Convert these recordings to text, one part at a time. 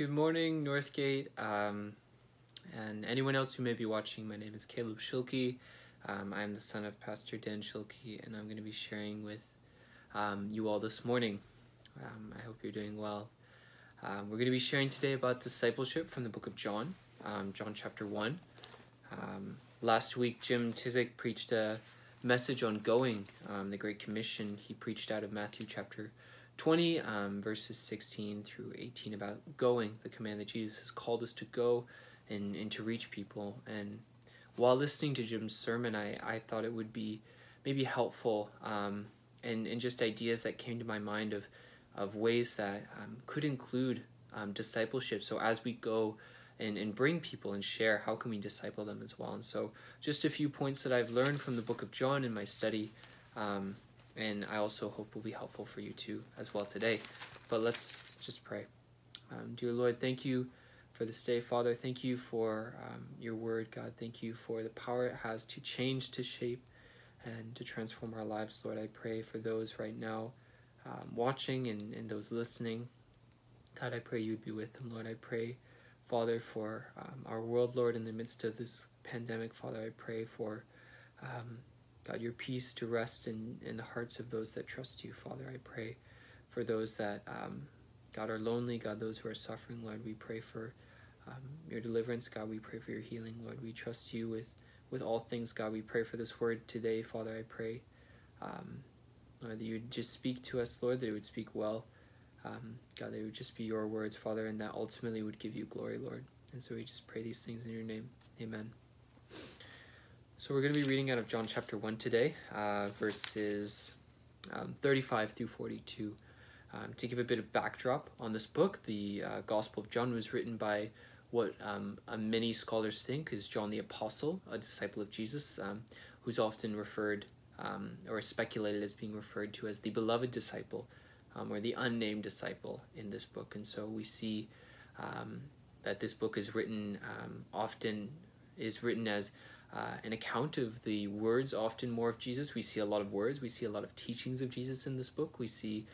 Good morning, Northgate, um, and anyone else who may be watching. My name is Caleb Schilke. Um, I'm the son of Pastor Dan Schilke, and I'm going to be sharing with um, you all this morning. Um, I hope you're doing well. Um, we're going to be sharing today about discipleship from the book of John, um, John chapter 1. Um, last week, Jim Tizik preached a message on going, the Great Commission. He preached out of Matthew chapter 20, um, verses 16 through 18, about going, the command that Jesus has called us to go and, and to reach people. And while listening to Jim's sermon, I, I thought it would be maybe helpful um, and, and just ideas that came to my mind of, of ways that um, could include um, discipleship. So as we go and, and bring people and share, how can we disciple them as well? And so, just a few points that I've learned from the book of John in my study. And I also hope will be helpful for you too as well today. But let's just pray. Um, dear Lord, thank you for this day, Father. Thank you for um, your word, God. Thank you for the power it has to change, to shape, and to transform our lives, Lord. I pray for those right now um, watching and, and those listening. God, I pray you'd be with them, Lord. I pray, Father, for um, our world, Lord, in the midst of this pandemic. Father, I pray for um, God, your peace to rest in, in the hearts of those that trust you, Father. I pray for those that, um, God, are lonely, God, those who are suffering, Lord. We pray for um, your deliverance, God. We pray for your healing, Lord. We trust you with, with all things, God. We pray for this word today, Father. I pray, um, Lord, that you would just speak to us, Lord, that it would speak well. Um, God, that it would just be your words, Father, and that ultimately would give you glory, Lord. And so we just pray these things in your name. Amen. So we're going to be reading out of John chapter 1 today, uh, verses um, 35 through 42. Um, to give a bit of backdrop on this book, the uh, Gospel of John was written by what um, many scholars think is John the Apostle, a disciple of Jesus, um, who's often referred um, or speculated as being referred to as the beloved disciple um, or the unnamed disciple in this book. And so we see that this book is written often is written as uh, an account of the words, often more of Jesus. We see a lot of words, we see a lot of teachings of Jesus in this book. We see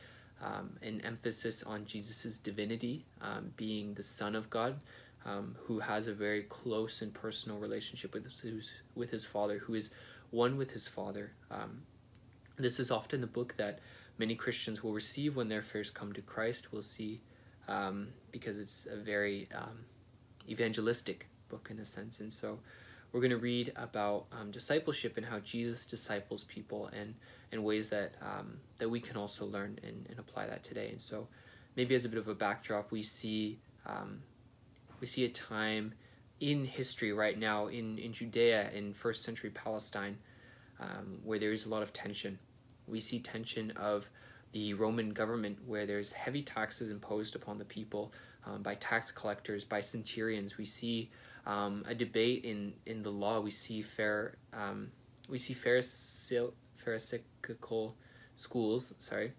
um, an emphasis on Jesus' divinity, um, being the Son of God, um, who has a very close and personal relationship with his, with his Father, who is one with his Father. Um, this is often the book that many Christians will receive when they first come to Christ. We'll see um, because it's a very um, evangelistic book in a sense, and so we're going to read about um, discipleship and how Jesus disciples people and, and ways that, um, that we can also learn and, and apply that today. And so maybe as a bit of a backdrop, we see, um, we see a time in history right now in, in Judea in first century Palestine um, where there is a lot of tension. We see tension of the Roman government where there's heavy taxes imposed upon the people um, by tax collectors, by centurions. We see um, a debate in, in the law. We see fair um, we see pharisaical schools. Sorry,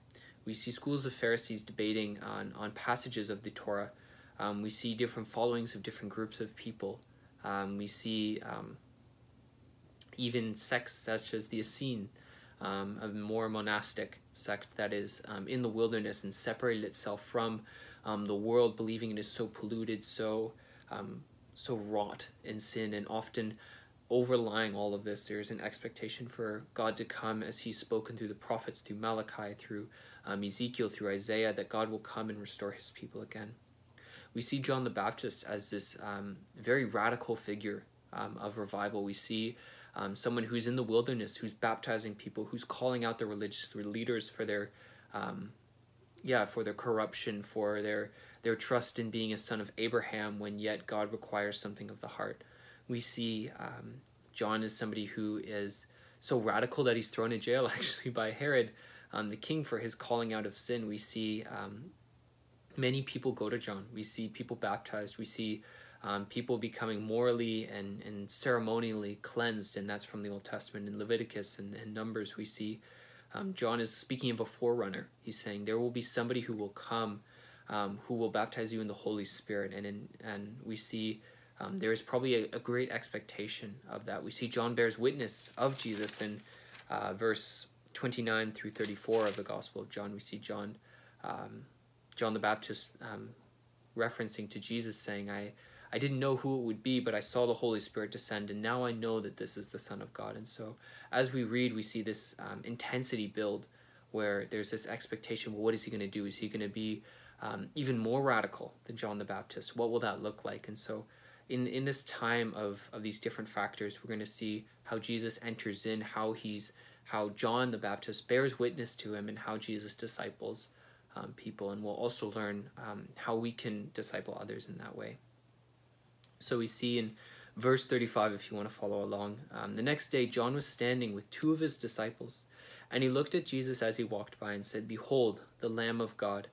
we see schools of Pharisees debating on on passages of the Torah. Um, we see different followings of different groups of people. Um, we see um, even sects such as the Essene, um, a more monastic sect that is in the wilderness and separated itself from the world, believing it is so polluted, so so wrought in sin and often overlying all of this there's an expectation for god to come as he's spoken through the prophets through malachi through um, ezekiel through isaiah that god will come and restore his people again. We see john the baptist as this um, very radical figure um, of revival. We see um, someone who's in the wilderness who's baptizing people who's calling out the religious leaders for their um, yeah for their corruption for their their trust in being a son of Abraham when yet God requires something of the heart. We see um, John is somebody who is so radical that he's thrown in jail actually by Herod, um, the king, for his calling out of sin. We see um, many people go to John. We see people baptized. We see um, people becoming morally and, and ceremonially cleansed, and that's from the Old Testament. In Leviticus and, and Numbers, we see um, John is speaking of a forerunner. He's saying, There will be somebody who will come um, who will baptize you in the Holy Spirit. And, in, and we see um, there is probably a, a, great expectation of that. We see John bears witness of Jesus in uh, verse 29 through 34 of the Gospel of John. We see John, um, John the Baptist um, referencing to Jesus saying, I, I didn't know who it would be, but I saw the Holy Spirit descend, and now I know that this is the Son of God. And so as we read, we see this um, intensity build where there's this expectation well, what is he going to do? Is he going to be um, even more radical than John the Baptist? What will that look like? And so in, in this time of, of these different factors, we're going to see how Jesus enters in, how he's how John the Baptist bears witness to him, and how Jesus disciples um, people. And we'll also learn um, how we can disciple others in that way. So we see in verse 35, if you want to follow along, um, the next day John was standing with two of his disciples, and he looked at Jesus as he walked by and said, Behold, the Lamb of God.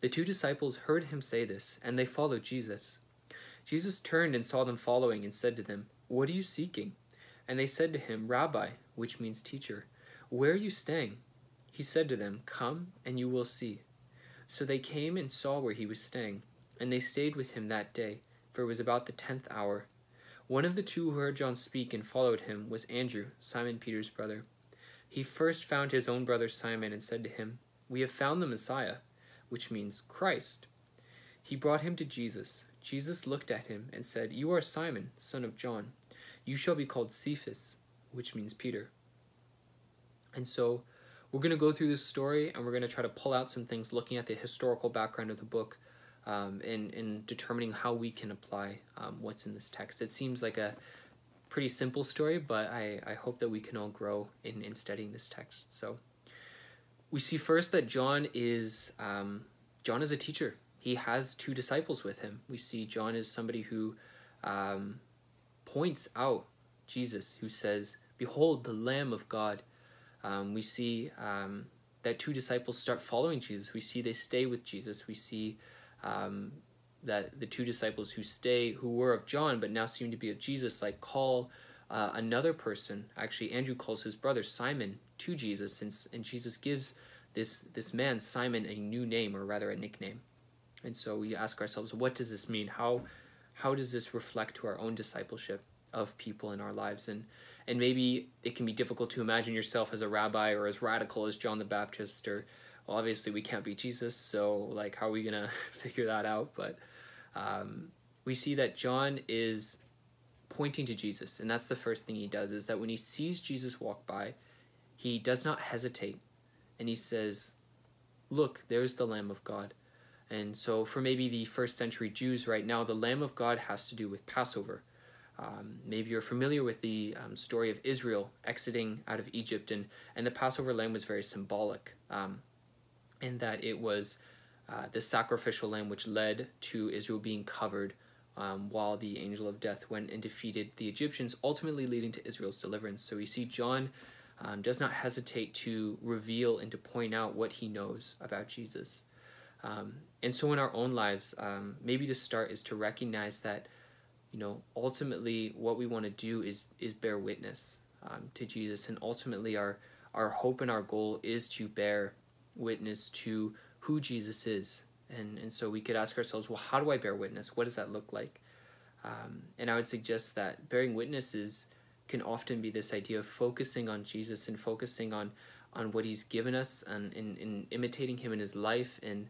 The two disciples heard him say this, and they followed Jesus. Jesus turned and saw them following and said to them, What are you seeking? And they said to him, Rabbi, which means teacher, where are you staying? He said to them, Come, and you will see. So they came and saw where he was staying, and they stayed with him that day for it was about the tenth hour. One of the two who heard John speak and followed him was Andrew, Simon Peter's brother. He first found his own brother Simon and said to him, We have found the Messiah, which means Christ. He brought him to Jesus. Jesus looked at him and said, You are Simon, son of John. You shall be called Cephas, which means Peter. And so we're going to go through this story and we're going to try to pull out some things looking at the historical background of the book um, in, in determining how we can apply um, what's in this text. It seems like a pretty simple story, but I, I hope that we can all grow in, in studying this text. So we see first that John is um, John is a teacher. He has two disciples with him. We see John is somebody who um, points out Jesus, who says, "Behold, the Lamb of God." Um, we see um, that two disciples start following Jesus. We see they stay with Jesus. We see um, that the two disciples who stay, who were of John but now seem to be of Jesus, like call uh, another person. Actually, Andrew calls his brother Simon to Jesus, and, and Jesus gives this this man Simon a new name, or rather a nickname. And so we ask ourselves, what does this mean? How how does this reflect to our own discipleship of people in our lives? And and maybe it can be difficult to imagine yourself as a rabbi or as radical as John the Baptist or obviously we can't be Jesus, so like, how are we gonna figure that out? But um, we see that John is pointing to Jesus, and that's the first thing he does. Is that when he sees Jesus walk by, he does not hesitate, and he says, "Look, there's the Lamb of God." And so, for maybe the first century Jews right now, the Lamb of God has to do with Passover. Um, maybe you're familiar with the um, story of Israel exiting out of Egypt, and, and the Passover lamb was very symbolic. Um, in that it was uh, the sacrificial lamb which led to Israel being covered um, while the angel of death went and defeated the Egyptians, ultimately leading to Israel's deliverance. So we see John um, does not hesitate to reveal and to point out what he knows about Jesus. Um, and so in our own lives, um, maybe to start is to recognize that, you know, ultimately what we want to do is is bear witness um, to Jesus, and ultimately our our hope and our goal is to bear witness to who Jesus is. And, and so we could ask ourselves, well, how do I bear witness? What does that look like? Um, and I would suggest that bearing witnesses can often be this idea of focusing on Jesus and focusing on, on what he's given us and in, in imitating him in his life and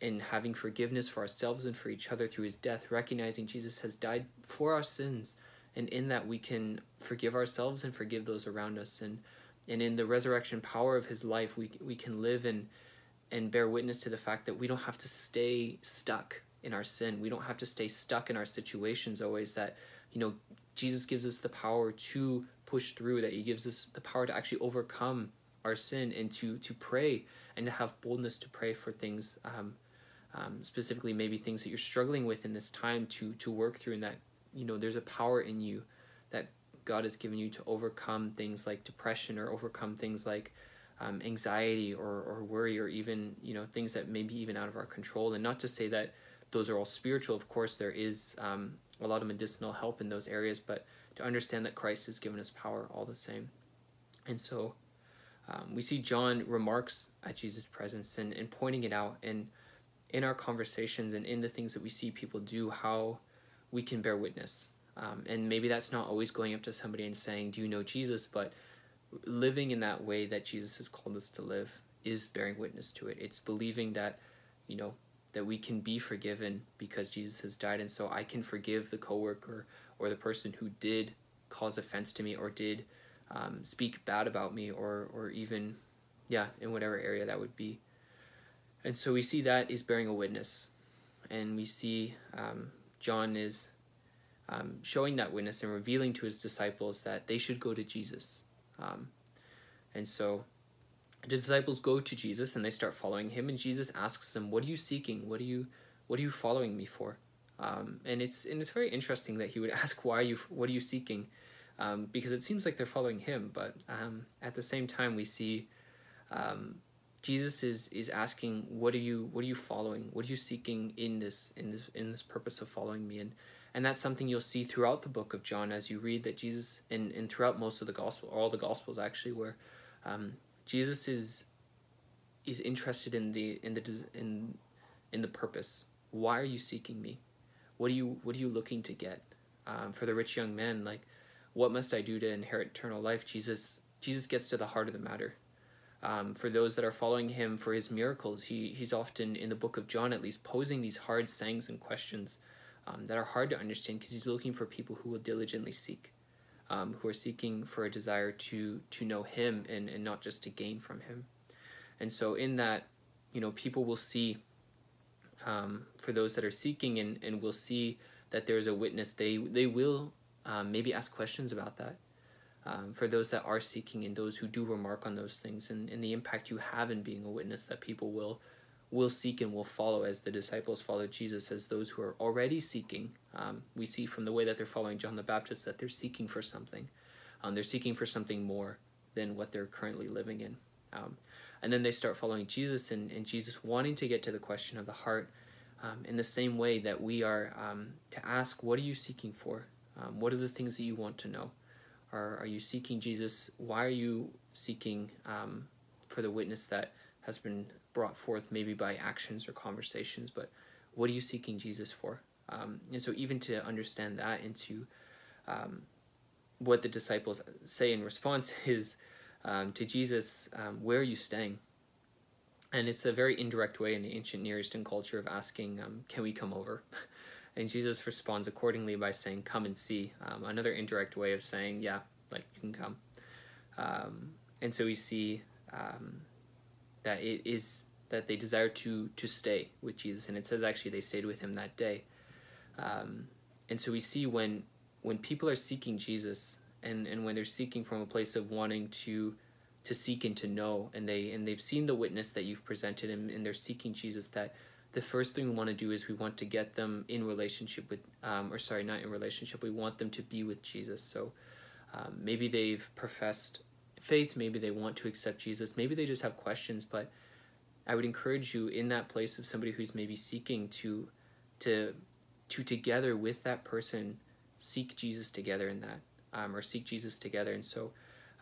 in having forgiveness for ourselves and for each other through his death, recognizing Jesus has died for our sins. And in that we can forgive ourselves and forgive those around us. And and in the resurrection power of his life we, we can live and and bear witness to the fact that we don't have to stay stuck in our sin. We don't have to stay stuck in our situations always that you know jesus gives us the power to push through that he gives us the power to actually overcome our sin and to to pray and to have boldness to pray for things um, um, specifically maybe things that you're struggling with in this time to to work through and that you know there's a power in you that God has given you to overcome things like depression or overcome things like um, anxiety or, or worry or even you know things that may be even out of our control. And not to say that those are all spiritual of course there is um, a lot of medicinal help in those areas but to understand that christ has given us power all the same. And so um, we see john remarks at jesus presence and, and pointing it out and in our conversations and in the things that we see people do how we can bear witness um, and maybe that's not always going up to somebody and saying, Do you know Jesus? But living in that way that Jesus has called us to live is bearing witness to it. It's believing that, you know, that we can be forgiven because Jesus has died, and so I can forgive the coworker or the person who did cause offense to me or did um, speak bad about me or or even yeah in whatever area that would be. And so we see that is bearing a witness, and we see um, John is um, showing that witness and revealing to his disciples that they should go to Jesus. Um, and so the disciples go to Jesus and they start following him, and Jesus asks them, "What are you seeking? What are you, what are you following me for?" Um, and it's and it's very interesting that he would ask, "Why are you? What are you seeking?" Um, because it seems like they're following him, but um, at the same time, we see um, Jesus is is asking, "What are you? What are you following? What are you seeking in this in this in this purpose of following me?" And and that's something you'll see throughout the book of John as you read that Jesus and and throughout most of the gospel, all the gospels actually, where um, Jesus is is interested in the in the in in the purpose. Why are you seeking me? What are you what are you looking to get? Um, for the rich young man, like, what must I do to inherit eternal life? Jesus Jesus gets to the heart of the matter. Um, for those that are following him for his miracles, he he's often in the book of John at least posing these hard sayings and questions um, that are hard to understand because he's looking for people who will diligently seek um, who are seeking for a desire to to know him and, and not just to gain from him. And so in that you know people will see um, for those that are seeking and, and will see that there's a witness they they will um, maybe ask questions about that um, for those that are seeking and those who do remark on those things and, and the impact you have in being a witness that people will will seek and will follow as the disciples followed Jesus, as those who are already seeking. Um, we see from the way that they're following John the Baptist that they're seeking for something. Um, they're seeking for something more than what they're currently living in. Um, and then they start following Jesus and, and Jesus wanting to get to the question of the heart um, in the same way that we are um, to ask, What are you seeking for? Um, what are the things that you want to know? Are, are you seeking Jesus? Why are you seeking for the witness that has been brought forth maybe by actions or conversations, but what are you seeking Jesus for? Um, and so, even to understand that into um, what the disciples say in response is um, to Jesus, um, where are you staying? And it's a very indirect way in the ancient Near Eastern culture of asking, um, can we come over? and Jesus responds accordingly by saying, come and see. Um, another indirect way of saying, yeah, like you can come. and so we see that it is that they desire to to stay with Jesus, and it says actually they stayed with him that day. Um, and so we see when when people are seeking Jesus, and and when they're seeking from a place of wanting to to seek and to know, and they and they've seen the witness that you've presented, and, and they're seeking Jesus. That the first thing we want to do is we want to get them in relationship with, um, or sorry, not in relationship. We want them to be with Jesus. So um, maybe they've professed faith, maybe they want to accept Jesus, maybe they just have questions, but I would encourage you in that place of somebody who's maybe seeking to to to together with that person seek Jesus together in that um, or seek Jesus together. And so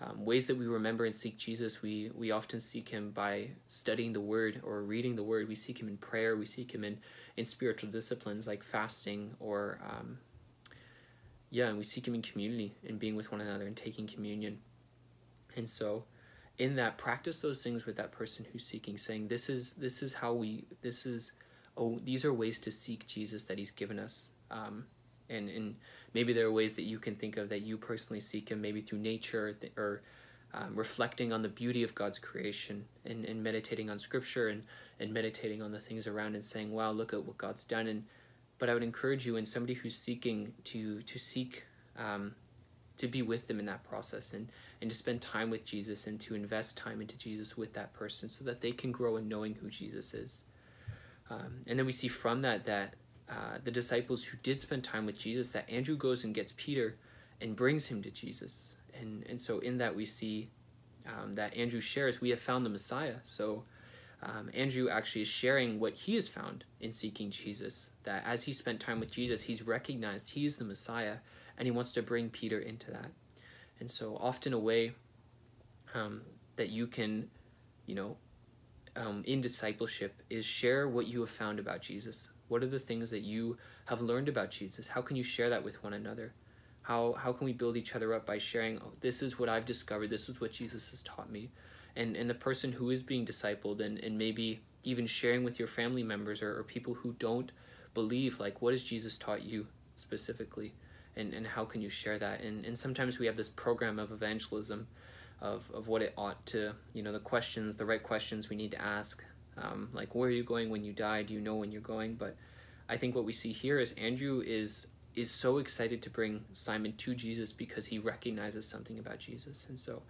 um, ways that we remember and seek Jesus we we often seek him by studying the word or reading the word. We seek him in prayer. We seek him in in spiritual disciplines like fasting or um, yeah and we seek him in community and being with one another and taking communion and so in that practice those things with that person who's seeking saying this is this is how we this is oh these are ways to seek jesus that he's given us. Um, and and maybe there are ways that you can think of that you personally seek him maybe through nature or um, reflecting on the beauty of god's creation and, and meditating on scripture and and meditating on the things around and saying wow look at what god's done. And but i would encourage you and somebody who's seeking to to seek um, to be with them in that process and, and to spend time with Jesus and to invest time into Jesus with that person so that they can grow in knowing who Jesus is. Um, and then we see from that that uh, the disciples who did spend time with Jesus, that Andrew goes and gets Peter and brings him to Jesus. And, and so in that we see um, that Andrew shares, we have found the Messiah. So um, Andrew actually is sharing what he has found in seeking Jesus, that as he spent time with Jesus, he's recognized he is the Messiah and he wants to bring Peter into that. And so, often a way um, that you can, you know, um, in discipleship is share what you have found about Jesus. What are the things that you have learned about Jesus? How can you share that with one another? How, how can we build each other up by sharing, oh, this is what I've discovered, this is what Jesus has taught me. And, and the person who is being discipled and, and maybe even sharing with your family members or, or people who don't believe like what has jesus taught you specifically and, and how can you share that? And, and sometimes we have this program of evangelism of, of what it ought to you know the questions the right questions we need to ask. Um, like where are you going when you die? Do you know when you're going? But i think what we see here is andrew is is so excited to bring simon to jesus because he recognizes something about jesus. And so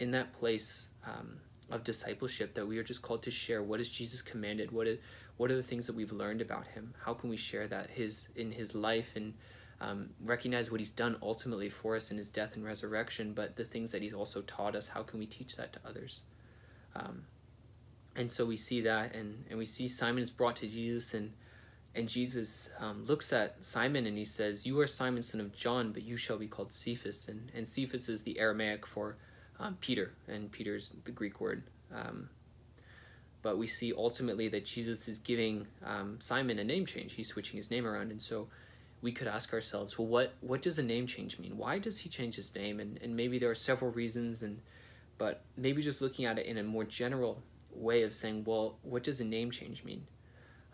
in that place um, of discipleship that we are just called to share what is jesus commanded? What is what are the things that we've learned about him? How can we share that his in his life? And um, recognize what he's done ultimately for us in his death and resurrection but the things that he's also taught us how can we teach that to others? Um, and so we see that and, and we see simon is brought to jesus and and jesus um, looks at simon and he says you are simon son of john but you shall be called cephas. And, and cephas is the aramaic for um, peter and peter's the greek word. Um, but we see ultimately that jesus is giving um, simon a name change. He's switching his name around. And so we could ask ourselves well what what does a name change mean why does he change his name and, and maybe there are several reasons and but maybe just looking at it in a more general way of saying, well, what does a name change mean?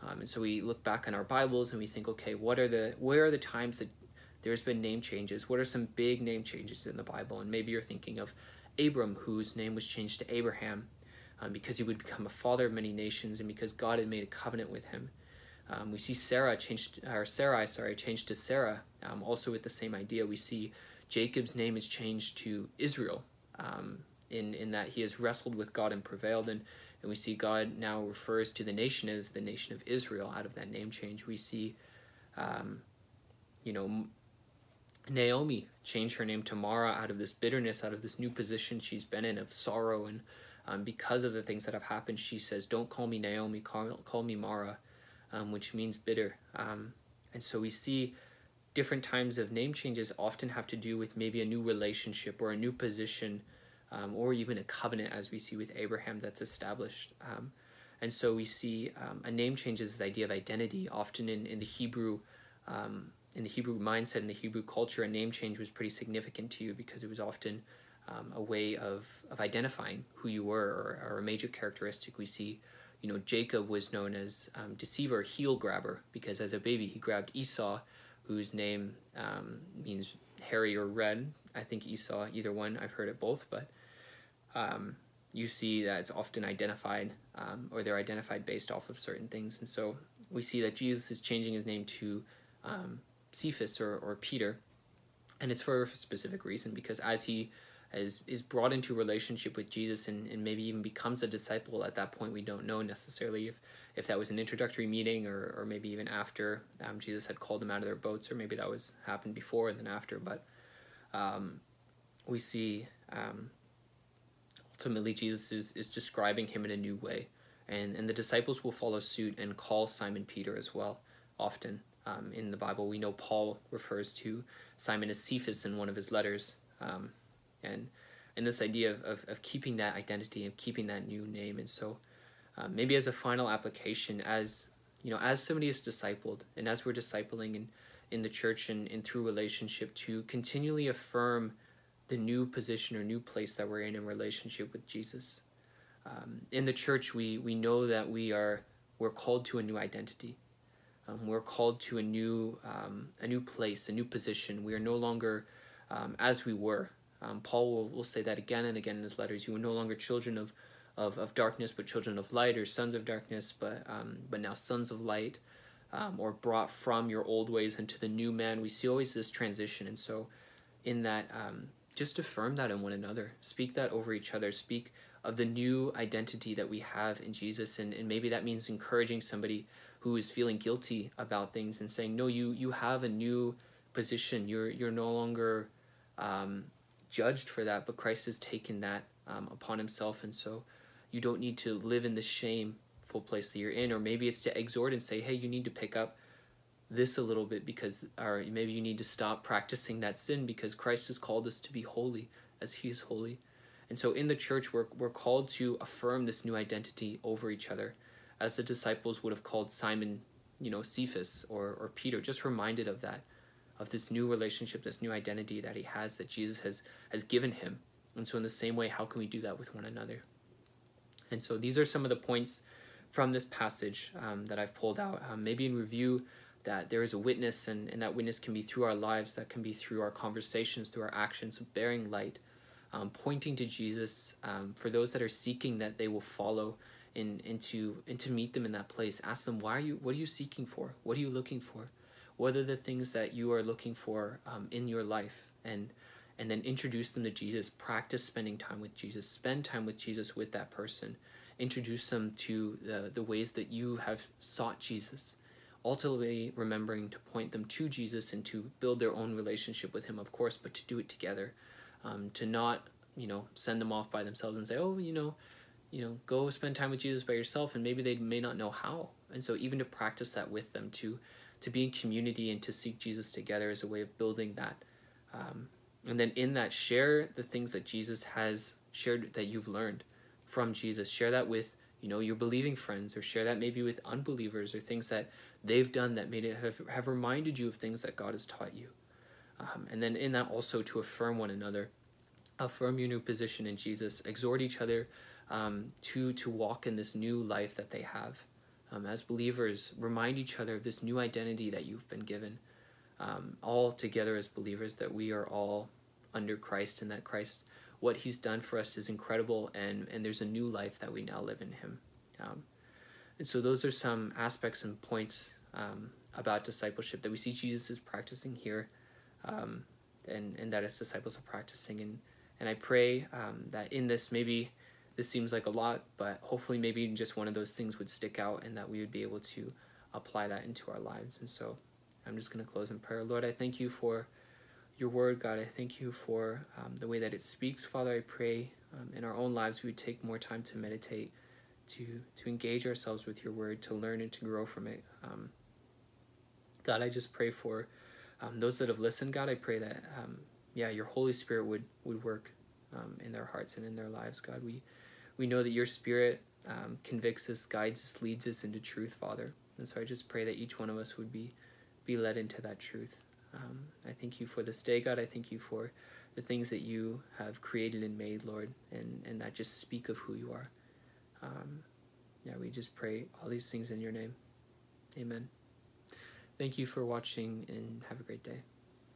Um, and so we look back on our Bibles and we think, okay, what are the where are the times that there's been name changes? What are some big name changes in the Bible? And maybe you're thinking of Abram, whose name was changed to Abraham um, because he would become a father of many nations and because God had made a covenant with him. Um, we see Sarah changed, or Sarai, sorry, changed to Sarah, um, also with the same idea. We see Jacob's name is changed to Israel, um, in in that he has wrestled with God and prevailed. And and we see God now refers to the nation as the nation of Israel out of that name change. We see, um, you know, Naomi change her name to Mara out of this bitterness, out of this new position she's been in of sorrow. And um, because of the things that have happened, she says, Don't call me Naomi, call, call me Mara, um, which means bitter. Um, and so we see different times of name changes often have to do with maybe a new relationship or a new position um, or even a covenant, as we see with Abraham, that's established. Um, and so we see um, a name change is this idea of identity. Often in, in the Hebrew, um, in the Hebrew mindset, in the Hebrew culture, a name change was pretty significant to you because it was often a way of, of identifying who you were or, or, a major characteristic. We see, you know, Jacob was known as um, deceiver, heel grabber, because as a baby he grabbed Esau, whose name means hairy or red. I think Esau, either one. I've heard it both, but um, you see that it's often identified um, or they're identified based off of certain things. And so we see that Jesus is changing his name to um, Cephas or, or Peter. And it's for a specific reason because as he is, is brought into relationship with Jesus and, and maybe even becomes a disciple at that point, we don't know necessarily if, if that was an introductory meeting or, or maybe even after um, Jesus had called them out of their boats or maybe that was happened before and then after. But um, we see um, ultimately Jesus is, is describing him in a new way. And, and the disciples will follow suit and call Simon Peter as well, often. Um, in the Bible, we know Paul refers to Simon as Cephas in one of his letters. And, and this idea of, of, of, keeping that identity and keeping that new name. And so um, maybe as a final application, as you know, as somebody is discipled and as we're discipling in, in the church and, and through relationship to continually affirm the new position or new place that we're in in relationship with Jesus. Um, in the church, we we know that we are we're called to a new identity. Um, we're called to a new um, a new place, a new position. We are no longer um, as we were. Um, Paul will, will say that again and again in his letters. You are no longer children of, of, of darkness, but children of light, or sons of darkness, but um, but now sons of light, or brought from your old ways into the new man. We see always this transition, and so in that just affirm that in one another. Speak that over each other. Speak of the new identity that we have in Jesus. And, and maybe that means encouraging somebody who is feeling guilty about things and saying, no, you, you have a new position. You're, you're no longer um, judged for that, but Christ has taken that um, upon himself. And so you don't need to live in the shameful place that you're in. Or maybe it's to exhort and say, hey, you need to pick up this a little bit because or maybe you need to stop practicing that sin because Christ has called us to be holy as he is holy. And so in the church we're we're called to affirm this new identity over each other as the disciples would have called Simon, you know, Cephas or or Peter just reminded of that of this new relationship, this new identity that he has that Jesus has has given him. And so in the same way how can we do that with one another? And so these are some of the points from this passage um, that I've pulled out, um, maybe in review that there is a witness, and, and that witness can be through our lives, that can be through our conversations, through our actions, bearing light, um, pointing to Jesus. Um, for those that are seeking that they will follow in, into, and to meet them in that place, ask them, why are you, what are you seeking for? What are you looking for? What are the things that you are looking for um, in your life? And and then introduce them to Jesus. Practice spending time with Jesus. Spend time with Jesus with that person. Introduce them to the, the ways that you have sought Jesus ultimately remembering to point them to Jesus and to build their own relationship with Him, of course, but to do it together, um, to not you know send them off by themselves and say, oh, you know, you know, go spend time with Jesus by yourself, and maybe they may not know how, and so even to practice that with them, to to be in community and to seek Jesus together is a way of building that, um, and then in that share the things that Jesus has shared that you've learned from Jesus, share that with you know your believing friends or share that maybe with unbelievers or things that they've done that made it have, have reminded you of things that God has taught you. Um, and then in that also to affirm one another, affirm your new position in Jesus, exhort each other um, to to walk in this new life that they have. Um, as believers, remind each other of this new identity that you've been given. Um, all together as believers, that we are all under Christ, and that Christ, what He's done for us is incredible, and and there's a new life that we now live in Him. Um, and so those are some aspects and points um, about discipleship that we see Jesus is practicing here, um, and and that his disciples are practicing. And and I pray um, that in this maybe this seems like a lot, but hopefully maybe just one of those things would stick out, and that we would be able to apply that into our lives. And so I'm just going to close in prayer. Lord, I thank you for your word, God. I thank you for um, the way that it speaks. Father, I pray um, in our own lives we would take more time to meditate to to engage ourselves with your word, to learn and to grow from it. Um, God, I just pray for um, those that have listened. God, I pray that um, yeah, your Holy Spirit would would work um, in their hearts and in their lives. God, we we know that your Spirit um, convicts us, guides us, leads us into truth, Father. And so I just pray that each one of us would be be led into that truth. Um, I thank you for this day, God. I thank you for the things that you have created and made, Lord, and, and that just speak of who you are. Um, yeah, we just pray all these things in your name. Amen. Thank you for watching and have a great day.